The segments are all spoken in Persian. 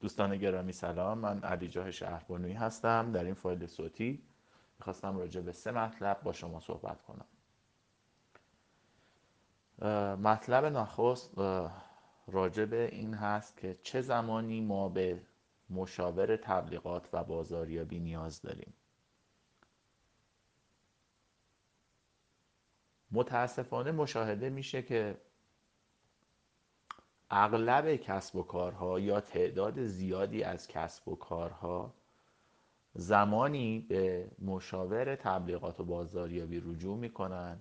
دوستان گرامی سلام. من علی جاه شهربانوی هستم. در این فایل صوتی می‌خواستم راجع به سه مطلب با شما صحبت کنم. مطلب نخست راجع به این هست که چه زمانی ما به مشاور تبلیغات و بازاریابی نیاز داریم. متاسفانه مشاهده میشه که اغلب کسب و کارها یا تعداد زیادی از کسب و کارها زمانی به مشاور تبلیغات و بازاریابی رجوع می‌کنن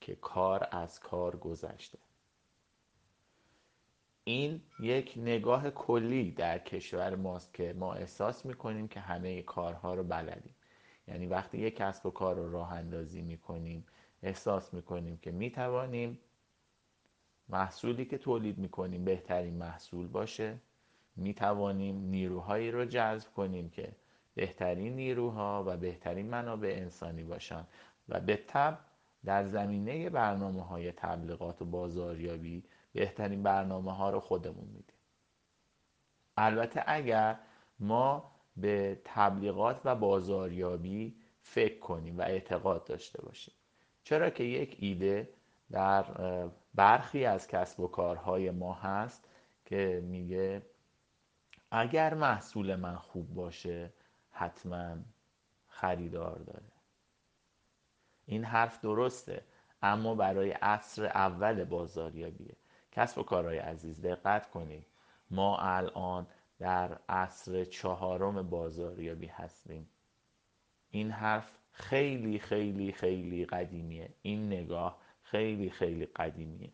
که کار از کار گذشته. این یک نگاه کلی در کشور ماست که ما احساس می‌کنیم که همه کارها رو بلدیم. یعنی وقتی یک کسب و کار رو راه اندازی می‌کنیم احساس می‌کنیم که می‌توانیم محصولی که تولید می‌کنیم بهترین محصول باشه. می‌توانیم نیروهایی رو جذب کنیم که بهترین نیروها و بهترین منابع انسانی باشن و به تب در زمینه برنامه های تبلیغات و بازاریابی بهترین برنامه ها رو خودمون میدیم. البته اگر ما به تبلیغات و بازاریابی فکر کنیم و اعتقاد داشته باشیم چرا که یک ایده در برخی از کسب و کارهای ما هست که میگه اگر محصول من خوب باشه حتما خریدار داره. این حرف درسته اما برای عصر اول بازاریابیه. کسب و کارهای عزیز دقت کنید. ما الان در عصر چهارم بازاریابی هستیم. این حرف خیلی خیلی خیلی قدیمیه. این نگاه خیلی خیلی قدیمیه.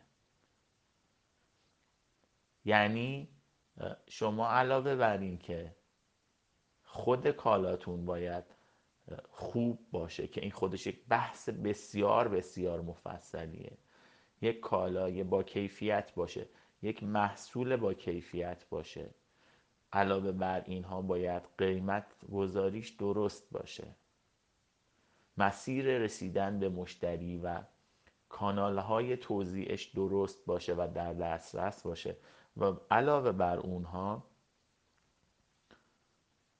یعنی شما علاوه بر این که خود کالاتون باید خوب باشه که این خودش یک بحث بسیار بسیار مفصلیه. یک کالای با کیفیت باشه یک محصول با کیفیت باشه. علاوه بر اینها باید قیمت گذاریش درست باشه. مسیر رسیدن به مشتری و کانال های توضیحش درست باشه و در دسترس باشه. و علاوه بر اونها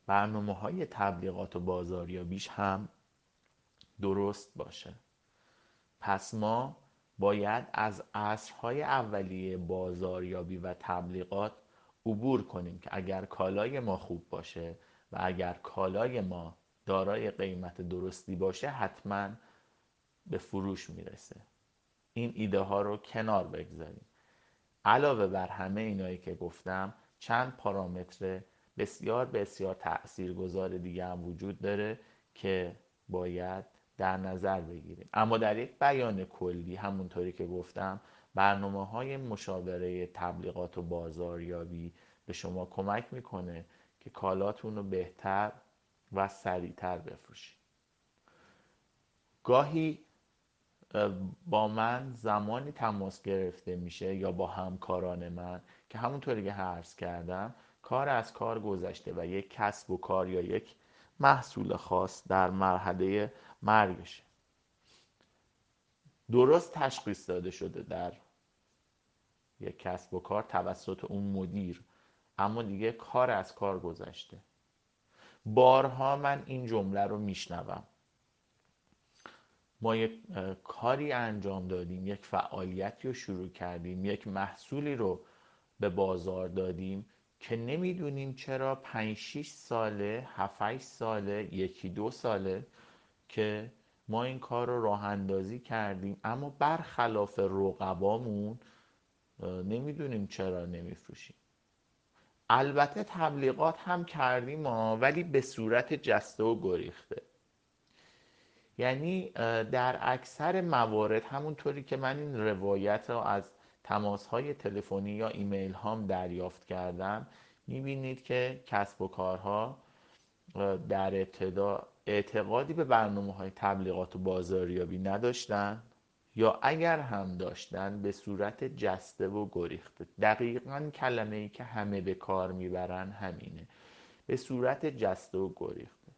برنامه های تبلیغات و بازاریابیش هم درست باشه. پس ما باید از عصرهای اولیه بازاریابی و تبلیغات عبور کنیم که اگر کالای ما خوب باشه و اگر کالای ما دارای قیمت درستی باشه حتما به فروش می‌رسه. این ایده ها رو کنار بگذاریم. علاوه بر همه اینایی که گفتم چند پارامتر بسیار بسیار تاثیرگذار دیگه هم وجود داره که باید در نظر بگیریم. اما در یک بیان کلی همونطوری که گفتم برنامه های مشاوره تبلیغات و بازاریابی به شما کمک می‌کنه که کالاتون رو بهتر و سریعتر بفروشید. گاهی با من زمانی تماس گرفته میشه یا با همکاران من که همونطوری که حرس کردم کار از کار گذشته و یک کسب و کار یا یک محصول خاص در مرحله مرگشه. درست تشخیص داده شده در یک کسب و کار توسط اون مدیر اما دیگه کار از کار گذشته. بارها من این جمله رو میشنوم. ما یک کاری انجام دادیم یک فعالیتی رو شروع کردیم یک محصولی رو به بازار دادیم که نمی‌دونیم چرا 5 6 ساله 7 ساله یکی دو ساله که ما این کار رو راه اندازی کردیم. اما برخلاف رقبامون نمی‌دونیم چرا نمیفروشیم. البته تبلیغات هم کردیم ما ولی به صورت جسته و گریخته. یعنی در اکثر موارد همونطوری که من این روایت رو از تماس های تلفنی یا ایمیل هام دریافت کردم می‌بینید که کسب و کارها در ابتدا اعتقادی به برنامه های تبلیغات و بازاریابی نداشتن یا اگر هم داشتن به صورت جسته و گریخته. دقیقا کلمه ای که همه به کار می‌برن همینه. به صورت جسته و گریخته.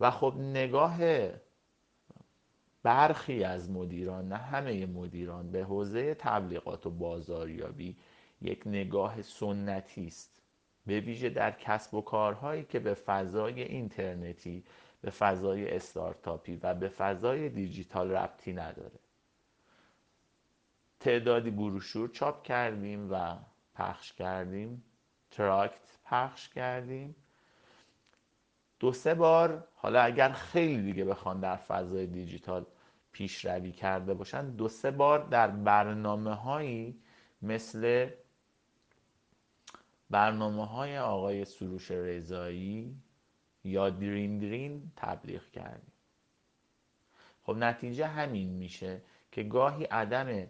و خب نگاه برخی از مدیران نه همه مدیران به حوزه تبلیغات و بازاریابی یک نگاه سنتی است. به ویژه در کسب و کارهایی که به فضای اینترنتی به فضای استارتاپی و به فضای دیجیتال ربطی نداره. تعدادی بروشور چاپ کردیم و پخش کردیم. تراکت پخش کردیم. دو سه بار حالا اگر خیلی دیگه بخوان در فضای دیجیتال پیشروی کرده باشن دو سه بار در برنامه هایی مثل برنامه های آقای سروش رضایی یا دریم درین تبلیغ کردیم. خب نتیجه همین میشه که گاهی عدم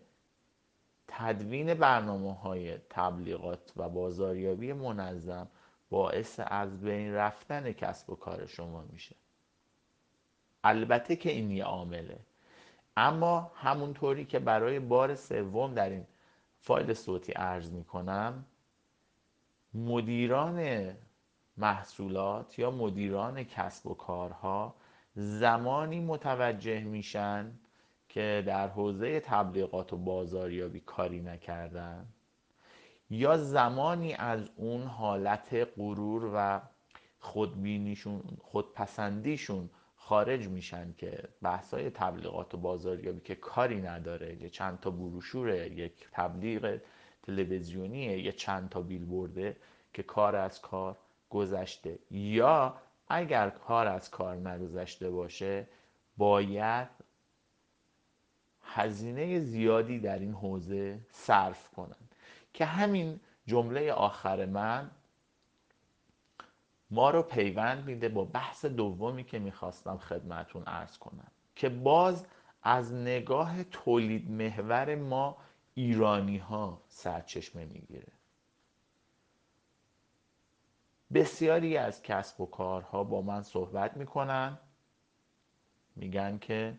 تدوین برنامه های تبلیغات و بازاریابی منظم باعث از بین رفتن کسب و کار شما میشه. البته که این یه عامله. اما همونطوری که برای بار سوم در این فایل صوتی عرض می‌کنم مدیران محصولات یا مدیران کسب و کارها زمانی متوجه میشن که در حوزه تبلیغات و بازاریابی کاری نکردن یا زمانی از اون حالت غرور و خودبینیشون خودپسندیشون خارج میشن که بحثای تبلیغات و بازاریابی که کاری نداره یه چند تا بروشوره یک تبلیغ تلویزیونیه یه چند تا بیلبورده که کار از کار گذشته. یا اگر کار از کار نگذشته باشه باید هزینه زیادی در این حوزه صرف کنند که همین جمله آخر من ما رو پیوند میده با بحث دومی که می‌خواستم خدمتون ارز کنم که باز از نگاه تولید محور ما ایرانی ها سرچشمه می‌گیره. بسیاری از کسب و کارها با من صحبت می‌کنن میگن که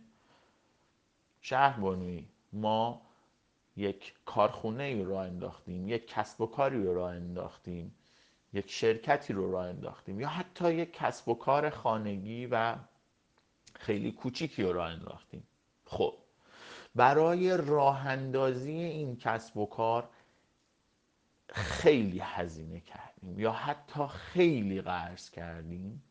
شهر بانوی ما یک کارخونه ای رو انداختیم یک کسب و کاری راه انداختیم. یک شرکتی رو راه انداختیم یا حتی یک کسب و کار خانگی و خیلی کوچیکی رو راه انداختیم. خب برای راه اندازی این کسب و کار خیلی هزینه کردیم یا حتی خیلی قرض کردیم.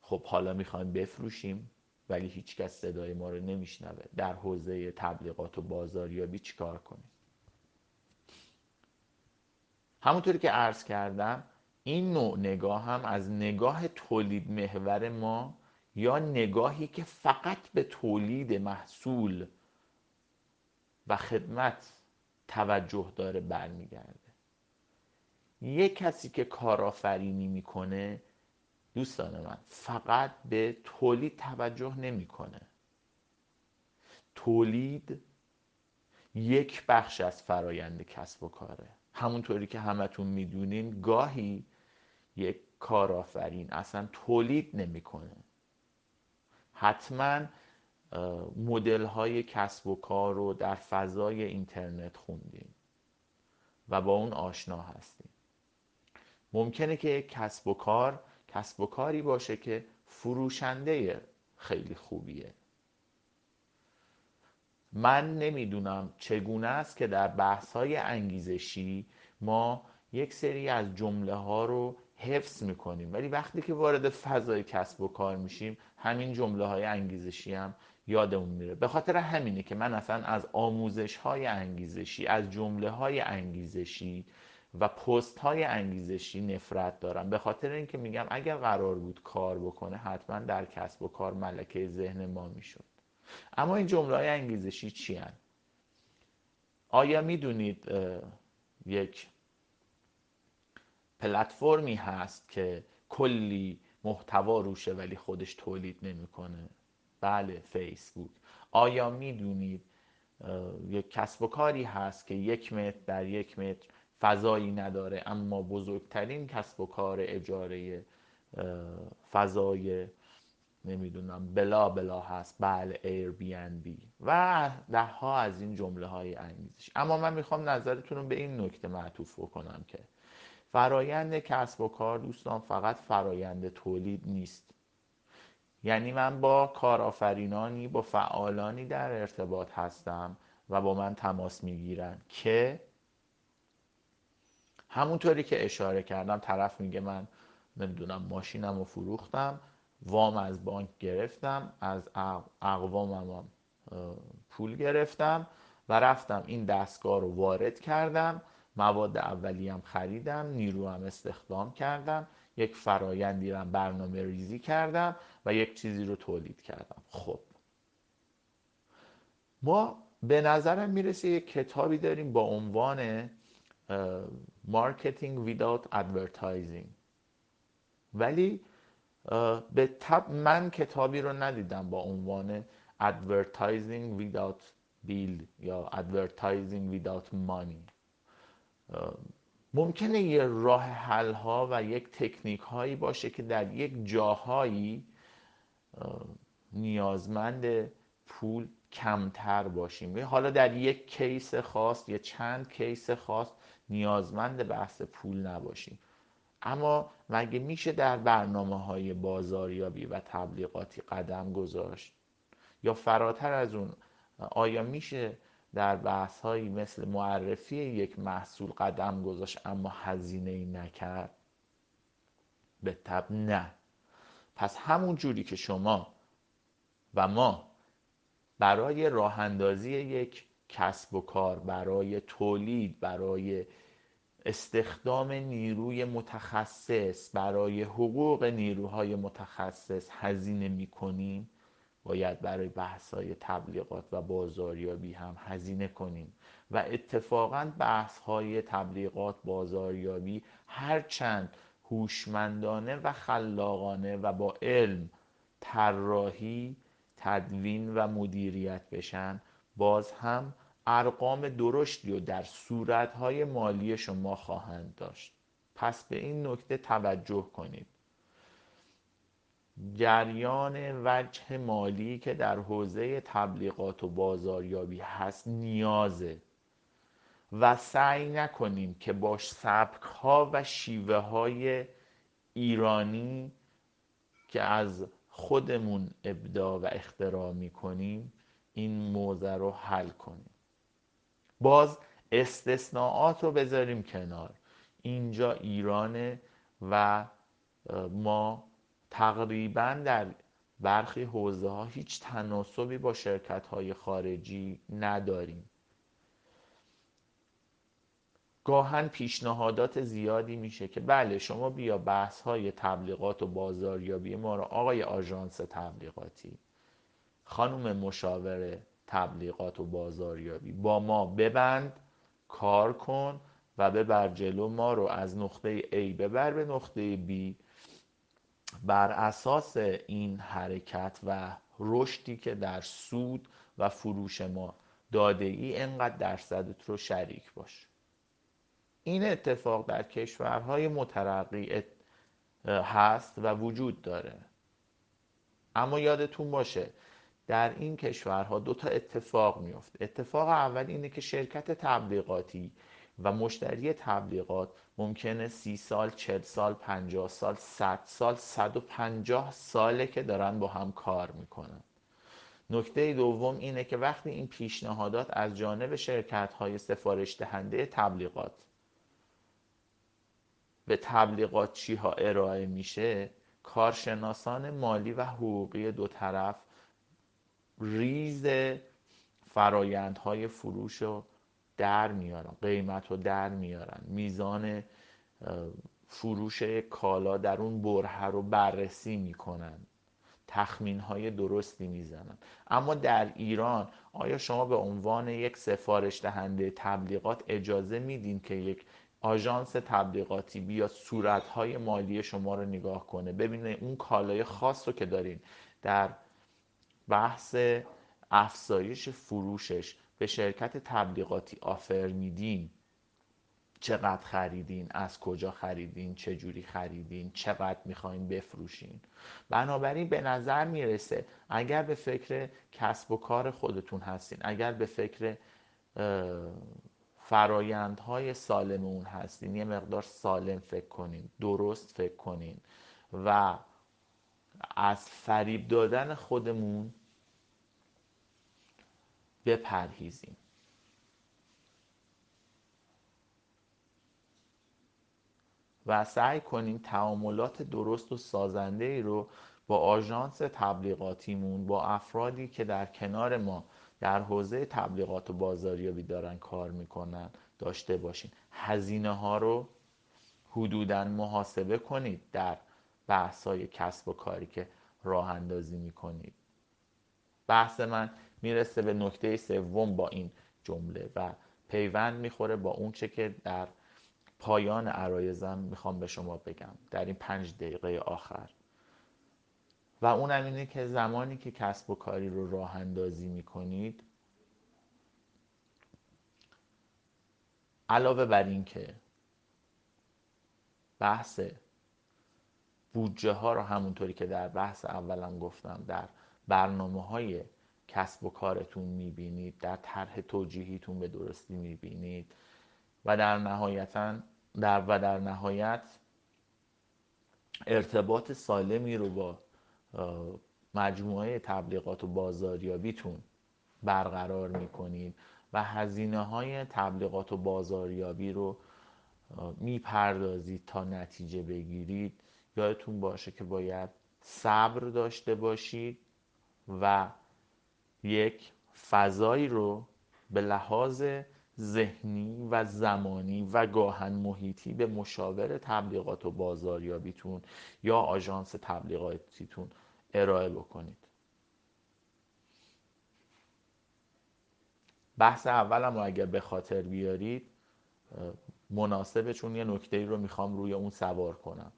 خب حالا می‌خوایم بفروشیم ولی هیچکس صدای ما رو نمیشنوه. در حوزه تبلیغات و بازاریابی چیکار کنیم؟ همونطوری که عرض کردم این نوع نگاه هم از نگاه تولید محور ما یا نگاهی که فقط به تولید محصول و خدمت توجه داره برمیگرده. یک کسی که کارآفرینی می‌کنه دوستان من فقط به تولید توجه نمی‌کنه. تولید یک بخش از فرایند کسب و کاره. همونطوری که همتون می‌دونین گاهی یک کارآفرین اصلا تولید نمی‌کنه. حتما مدل های کسب و کار رو در فضای اینترنت خوندیم و با اون آشنا هستیم ممکنه که یک کسب و کار کسب و کاری باشه که فروشنده خیلی خوبیه. من نمی‌دونم چگونه است که در بحث های انگیزشی ما یک سری از جمله ها رو حفظ می‌کنیم. ولی وقتی که وارد فضای کسب و کار میشیم همین جمله های انگیزشی هم یادمون میره. به خاطر همینه که من اصلا از آموزش های انگیزشی از جمله های انگیزشی و پست های انگیزشی نفرت دارم. به خاطر اینکه میگم اگر قرار بود کار بکنه حتما در کسب و کار ملکه ذهن ما می‌شد. اما این جمله های انگیزشی چی هن؟ آیا می‌دونید یک پلتفرمی هست که کلی محتوا روشه ولی خودش تولید نمی‌کنه بله فیسبوک آیا می‌دونید یک کسب و کاری هست که یک متر در یک متر فضایی نداره اما بزرگترین کسب و کار اجاره فضای نمی‌دونم بلا بلا هست. بله ایر بی ان بی و ده ها از این جمله های انگیزش. اما من می‌خوام نظرتون رو به این نکته معطوف بکنم که فرایند کسب و کار دوستان فقط فرایند تولید نیست. یعنی من با کارآفرینانی با فعالانی در ارتباط هستم و با من تماس می‌گیرن که همونطوری که اشاره کردم طرف میگه من نمی‌دونم ماشینم رو فروختم. وام از بانک گرفتم از اقوامم پول گرفتم و رفتم این دستگاه رو وارد کردم. مواد هم خریدم نیرو هم استخدام کردم یک فرایندی رو برنامه ریزی کردم و یک چیزی رو تولید کردم. خب. ما به نظرم می‌رسه یک کتابی داریم با عنوان marketing without advertising ولی به تب من کتابی رو ندیدم با عنوان advertising without bill یا advertising without money. ممکنه یه راه حل ها و یک تکنیک هایی باشه که در یک جاهایی نیازمند پول کمتر باشیم. حالا در یک case خاص یا چند case خاص نیازمند بحث پول نباشیم. اما مگه میشه در برنامه های بازاریابی و تبلیغاتی قدم گذاشت؟ یا فراتر از اون آیا میشه در بحث هایی مثل معرفی یک محصول قدم گذاشت اما هزینه ای نکرد؟ به تب نه. پس همون جوری که شما و ما برای راه اندازی یک کسب و کار برای تولید برای استخدام نیروی متخصص برای حقوق نیروهای متخصص هزینه می‌کنیم باید برای بحث های تبلیغات و بازاریابی هم هزینه کنیم. و اتفاقا بحث های تبلیغات بازاریابی هرچند هوشمندانه و خلاقانه و با علم طراحی تدوین و مدیریت بشن باز هم ارقام درشتی و در صورتهای مالی شما خواهند داشت. پس به این نکته توجه کنید. جریان وجه مالی که در حوزه تبلیغات و بازاریابی هست نیازه و سعی نکنیم که با سبک ها و شیوه های ایرانی که از خودمون ابداع و اختراع می‌کنیم این موضع رو حل کنیم. باز استثناءات رو بذاریم کنار. اینجا ایرانه و ما تقریبا در برخی حوزه ها هیچ تناسبی با شرکت های خارجی نداریم. گاهن پیشنهادات زیادی میشه که بله شما بیا بحث های تبلیغات و بازاریابی ما رو آقای آژانس تبلیغاتی خانم مشاور تبلیغات و بازاریابی. با ما ببند کار کن و ببر جلو ما رو از نقطه A ببر به نقطه B. بر اساس این حرکت و رشدی که در سود و فروش ما داده ای انقدر درصدت رو شریک باش. این اتفاق در کشورهای مترقی هست و وجود داره. اما یادتون باشه در این کشورها دو تا اتفاق میفته اتفاق اول اینه که شرکت تبلیغاتی و مشتری تبلیغات ممکنه سی سال، چل سال، پنجاه سال، صد سال، صد و پنجاه ساله که دارن با هم کار می‌کنن. نکته دوم اینه که وقتی این پیشنهادات از جانب شرکت های سفارش دهنده تبلیغات به تبلیغات چی ها ارائه میشه کارشناسان مالی و حقوقی دو طرف ریز فرایندهای فروش رو در میارن قیمت رو در میارن. میزان فروش کالا در اون بره رو بررسی می‌کنن. تخمین های درستی می‌زنن. اما در ایران آیا شما به عنوان یک سفارش دهنده تبلیغات اجازه میدین که یک آژانس تبلیغاتی بیا صورت های مالی شما رو نگاه کنه؟ ببینه اون کالای خاص رو که دارین در بحث افزایش فروشش به شرکت تبلیغاتی آفر میدین. چقدر خریدین؟ از کجا خریدین؟ چه جوری خریدین؟ چقدر می‌خواین بفروشین؟ بنابراین به نظر می‌رسه اگر به فکر کسب و کار خودتون هستین اگر به فکر فرایندهای سالم اون هستین یه مقدار سالم فکر کنین درست فکر کنین و از فریب دادن خودمون بپرهیزیم. و سعی کنیم تعاملات درست و سازنده ای رو با آژانس تبلیغاتیمون با افرادی که در کنار ما در حوزه تبلیغات و بازاریابی دارن کار می‌کنن داشته باشیم هزینه ها رو حدودا محاسبه کنید در بحث های کسب و کاری که راه اندازی می‌کنید. بحث من می‌رسه به نکته سوم با این جمله و پیوند می‌خوره با اون چه که در پایان عرایزم می‌خوام به شما بگم در این پنج دقیقه آخر. و اونم اینه که زمانی که کسب و کاری رو راه اندازی می‌کنید علاوه بر این که بحث بودجه ها رو همونطوری که در بحث اولم گفتم در برنامه های کسب و کارتون می‌بینید در طرح توجیهیتون به درستی می‌بینید و در نهایتا در و در نهایت ارتباط سالمی رو با مجموعه تبلیغات و بازاریابیتون برقرار می‌کنید و هزینه های تبلیغات و بازاریابی رو می‌پردازید تا نتیجه بگیرید. یادتون باشه که باید صبر داشته باشید و یک فضایی رو به لحاظ ذهنی و زمانی و گاهن محیطی به مشاور تبلیغات و بازاریابیتون یا آژانس تبلیغاتیتون ارائه بکنید. بحث اولم رو اگر به خاطر بیارید مناسبه چون یه نکته رو می‌خوام روی اون سوار کنم.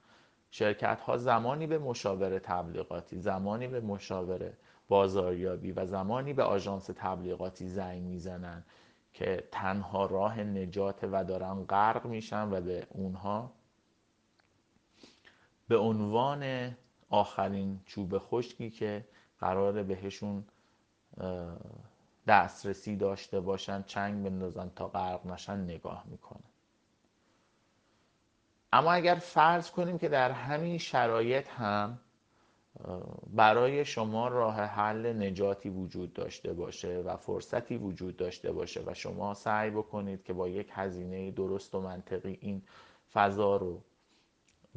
شرکت ها زمانی به مشاور تبلیغاتی زمانی به مشاور بازاریابی و زمانی به آژانس تبلیغاتی زنگ می‌زنن که تنها راه نجات و دارن غرق میشن و به اونها به عنوان آخرین چوب خشکی که قرار بهشون دسترسی داشته باشن چنگ بندازن تا غرق نشن نگاه می‌کنن. اما اگر فرض کنیم که در همین شرایط هم برای شما راه حل نجاتی وجود داشته باشه و فرصتی وجود داشته باشه و شما سعی بکنید که با یک هزینه درست و منطقی این فضا رو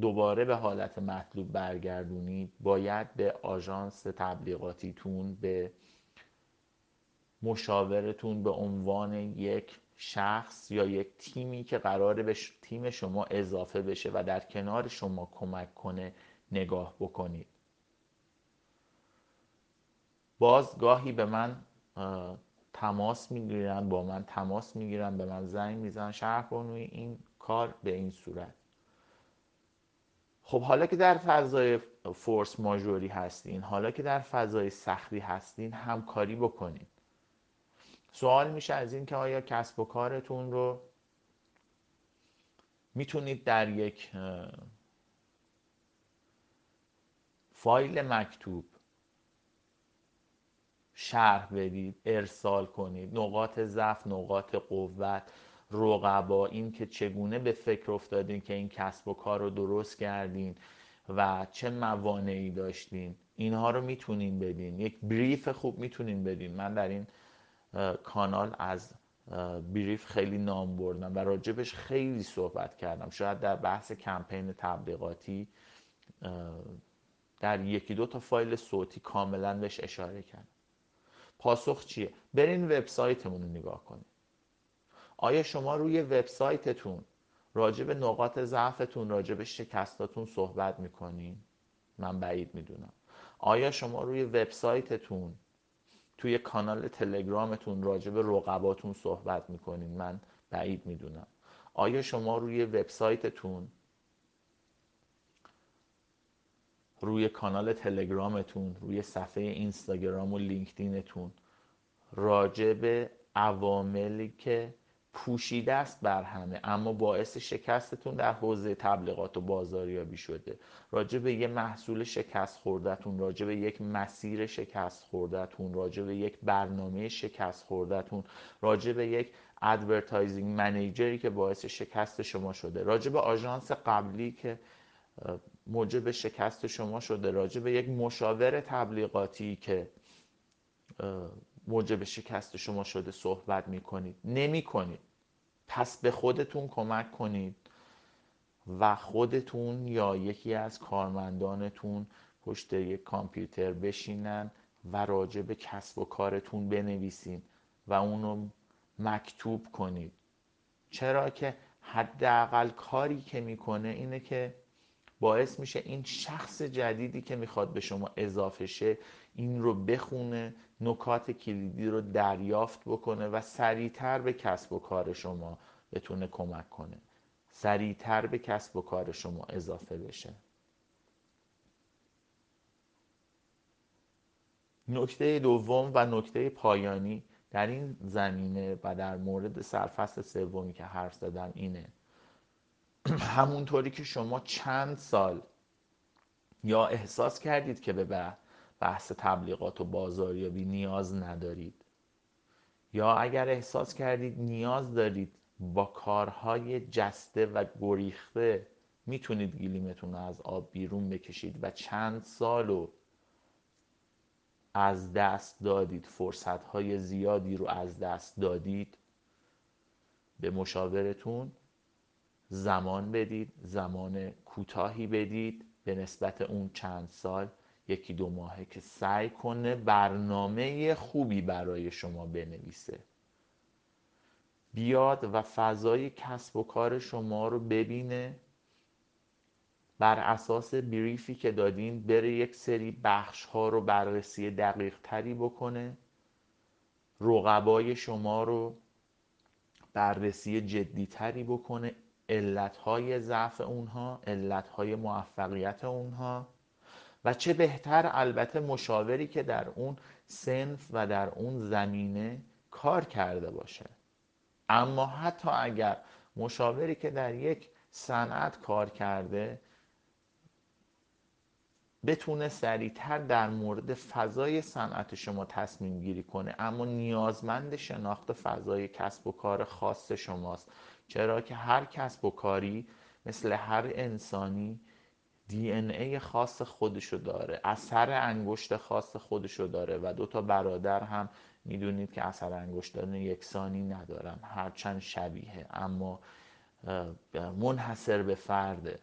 دوباره به حالت مطلوب برگردونید باید به آژانس تبلیغاتیتون به مشاورتون به عنوان یک شخص یا یک تیمی که قراره به تیم شما اضافه بشه و در کنار شما کمک کنه نگاه بکنید. باز گاهی به من تماس می‌گیرن با من تماس می‌گیرن به من زنگ میزن شهر بانوی این کار به این صورت. خب حالا که در فضای فورس ماژوری هستین حالا که در فضای سختی هستین همکاری بکنین سوال میشه از این که آیا کسب و کارتون رو می‌تونید در یک فایل مکتوب شرح بدید ارسال کنید نقاط ضعف نقاط قوت رقبا این که چگونه به فکر افتادین که این کسب و کار رو درست کردین و چه موانعی داشتین اینها رو می‌تونین بدین. یک بریف خوب می‌تونین بدین. من در این کانال از بریف خیلی نام بردم و راجبش خیلی صحبت کردم. شاید در بحث کمپین تبلیغاتی در یکی دو تا فایل صوتی کاملا بهش اشاره کردم. پاسخ چیه؟ برین وبسایتمون رو نگاه کنید آیا شما روی وبسایتتون راجع به نقاط ضعفتون راجع به شکستاتون صحبت می‌کنین؟ من بعید می‌دونم. آیا شما روی وبسایتتون توی کانال تلگرامتون راجع به رقباتون صحبت می‌کنین من بعید می‌دونم. آیا شما روی وبسایتتون روی کانال تلگرامتون روی صفحه اینستاگرام و لینکدینتون راجع به عواملی که پوشیده است بر همه اما باعث شکستتون در حوزه تبلیغات و بازاریابی شده. راجع به یه محصول شکست خوردهتون راجع به یک مسیر شکست خوردهتون راجع به یک برنامه شکست خوردهتون راجع به یک advertising manager ی که باعث شکست شما شده راجع به آژانس قبلی که موجب شکست شما شده راجع به یک مشاور تبلیغاتی که موجب شکست شما شده صحبت می‌کنید. نمی کنید پس به خودتون کمک کنید و خودتون یا یکی از کارمندانتون پشت یک کامپیوتر بشینن و راجع به کسب و کارتون بنویسین و اونو مکتوب کنید. چرا که حداقل کاری که می‌کنه اینه که باعث میشه این شخص جدیدی که می‌خواد به شما اضافه شه این رو بخونه نکات کلیدی رو دریافت بکنه و سریعتر به کسب و کار شما بتونه کمک کنه. سریعتر به کسب و کار شما اضافه بشه. نکته دوم و نکته پایانی در این زمینه و در مورد سرفصل سومی که حرف زدم اینه. همونطوری که شما چند سال یا احساس کردید که به بحث تبلیغات و بازاریابی نیاز ندارید. یا اگر احساس کردید نیاز دارید با کارهای جسته و گریخته می‌تونید گلیمتون رو از آب بیرون بکشید و چند سال رو از دست دادید فرصت های زیادی رو از دست دادید به مشاورتون زمان بدید زمان کوتاهی بدید به نسبت اون چند سال یکی دو ماهه که سعی کنه برنامه خوبی برای شما بنویسه. بیاد و فضای کسب و کار شما رو ببینه. بر اساس بریفی که دادین بره یک سری بخش ها رو بررسی دقیق تری بکنه. رقبای شما رو بررسی جدی تری بکنه. علت های ضعف اونها علت های موفقیت اونها. و چه بهتر البته مشاوری که در اون سنف و در اون زمینه کار کرده باشه. اما حتی اگر مشاوری که در یک صنعت کار کرده بتونه سریعتر در مورد فضای صنعت شما تصمیم گیری کنه اما نیازمند شناخت فضای کسب و کار خاص شماست. چرا که هر کسب و کاری مثل هر انسانی دی ان ای خاص خودشو داره اثر انگشت خاص خودشو داره و دو تا برادر هم می‌دونید که اثر انگشتان یکسانی ندارن هرچند شبیه اما منحصر به فرده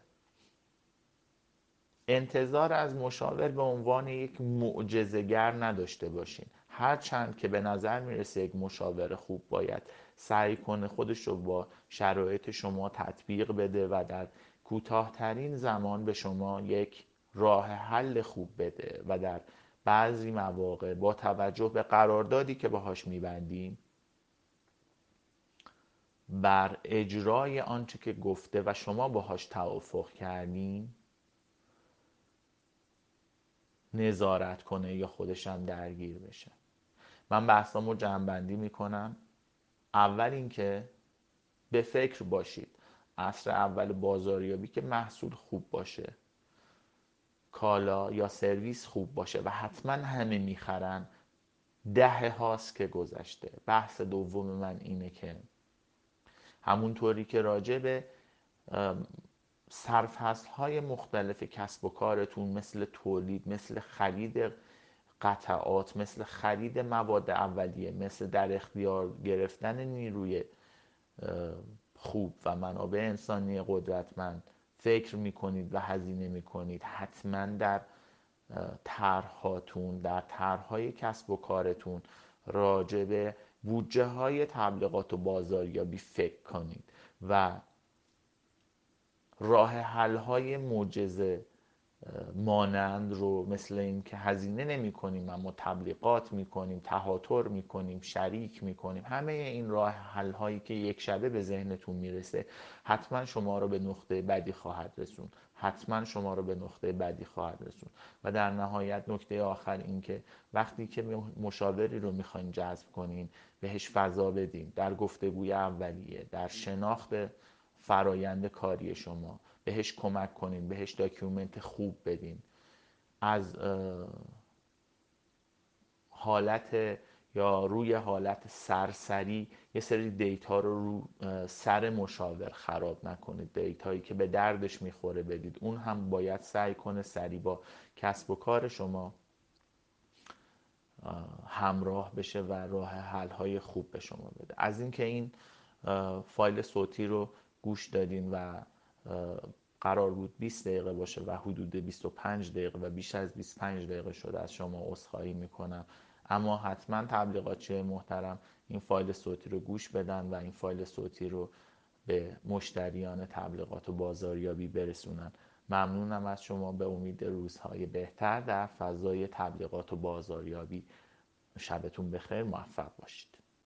انتظار از مشاور به عنوان یک معجزهگر نداشته باشین. هرچند که به نظر می‌رسه یک مشاور خوب باید سعی کنه خودش رو با شرایط شما تطبیق بده و در کوتاهترین زمان به شما یک راه حل خوب بده و در بعضی مواقع با توجه به قراردادی که باهاش میبندیم بر اجرای آنچه که گفته و شما باهاش توافق کردیم نظارت کنه یا خودشم درگیر بشه. من بحثامو جنبندی می‌کنم. اول اینکه به فکر باشید. عصر اول بازاریابی که محصول خوب باشه. کالا یا سرویس خوب باشه و حتما همه می‌خرن. ده هاست که گذشته. بحث دوم من اینه که همونطوری که راجع به سرفصل های مختلف کسب و کارتون مثل تولید مثل خرید قطعات مثل خرید مواد اولیه مثل در اختیار گرفتن نیروی خوب و منابع انسانی قدرتمند فکر می‌کنید و هزینه می‌کنید حتما در طرحهاتون در طرحهای کسب و کارتون راجع به بودجه های تبلیغات و بازاریابی فکر کنید و راه حل های معجزه مانند رو مثل این که هزینه نمی کنیم اما تبلیغات می کنیم تهاتر می کنیم شریک می کنیم. همه این راه حل هایی که یک شبه به ذهنتون می‌رسه حتما شما رو به نقطه بدی خواهد رسون حتما شما رو به نقطه بدی خواهد رسون و در نهایت نکته آخر این که وقتی که مشاوری رو می‌خواین جذب کنین بهش فضا بدین. در گفتگوی اولیه در شناخت فرایند کاری شما. بهش کمک کنین بهش document خوب بدین از حالت یا روی حالت سرسری یه سری دیتا رو رو سر مشاور خراب نکنید. دیتایی که به دردش می‌خوره بدید. اون هم باید سعی کنه سری با کسب و کار شما همراه بشه و راه حل های خوب به شما بده. از اینکه این فایل صوتی رو گوش دادین و قرار بود 20 دقیقه باشه و حدود 25 دقیقه و بیش از 25 دقیقه شده از شما عذرخواهی می‌کنم. اما حتما تبلیغاتچی محترم این فایل صوتی رو گوش بدن و این فایل صوتی رو به مشتریان تبلیغات و بازاریابی برسونن. ممنونم از شما. به امید روزهای بهتر در فضای تبلیغات و بازاریابی. شبتون بخیر. موفق باشید.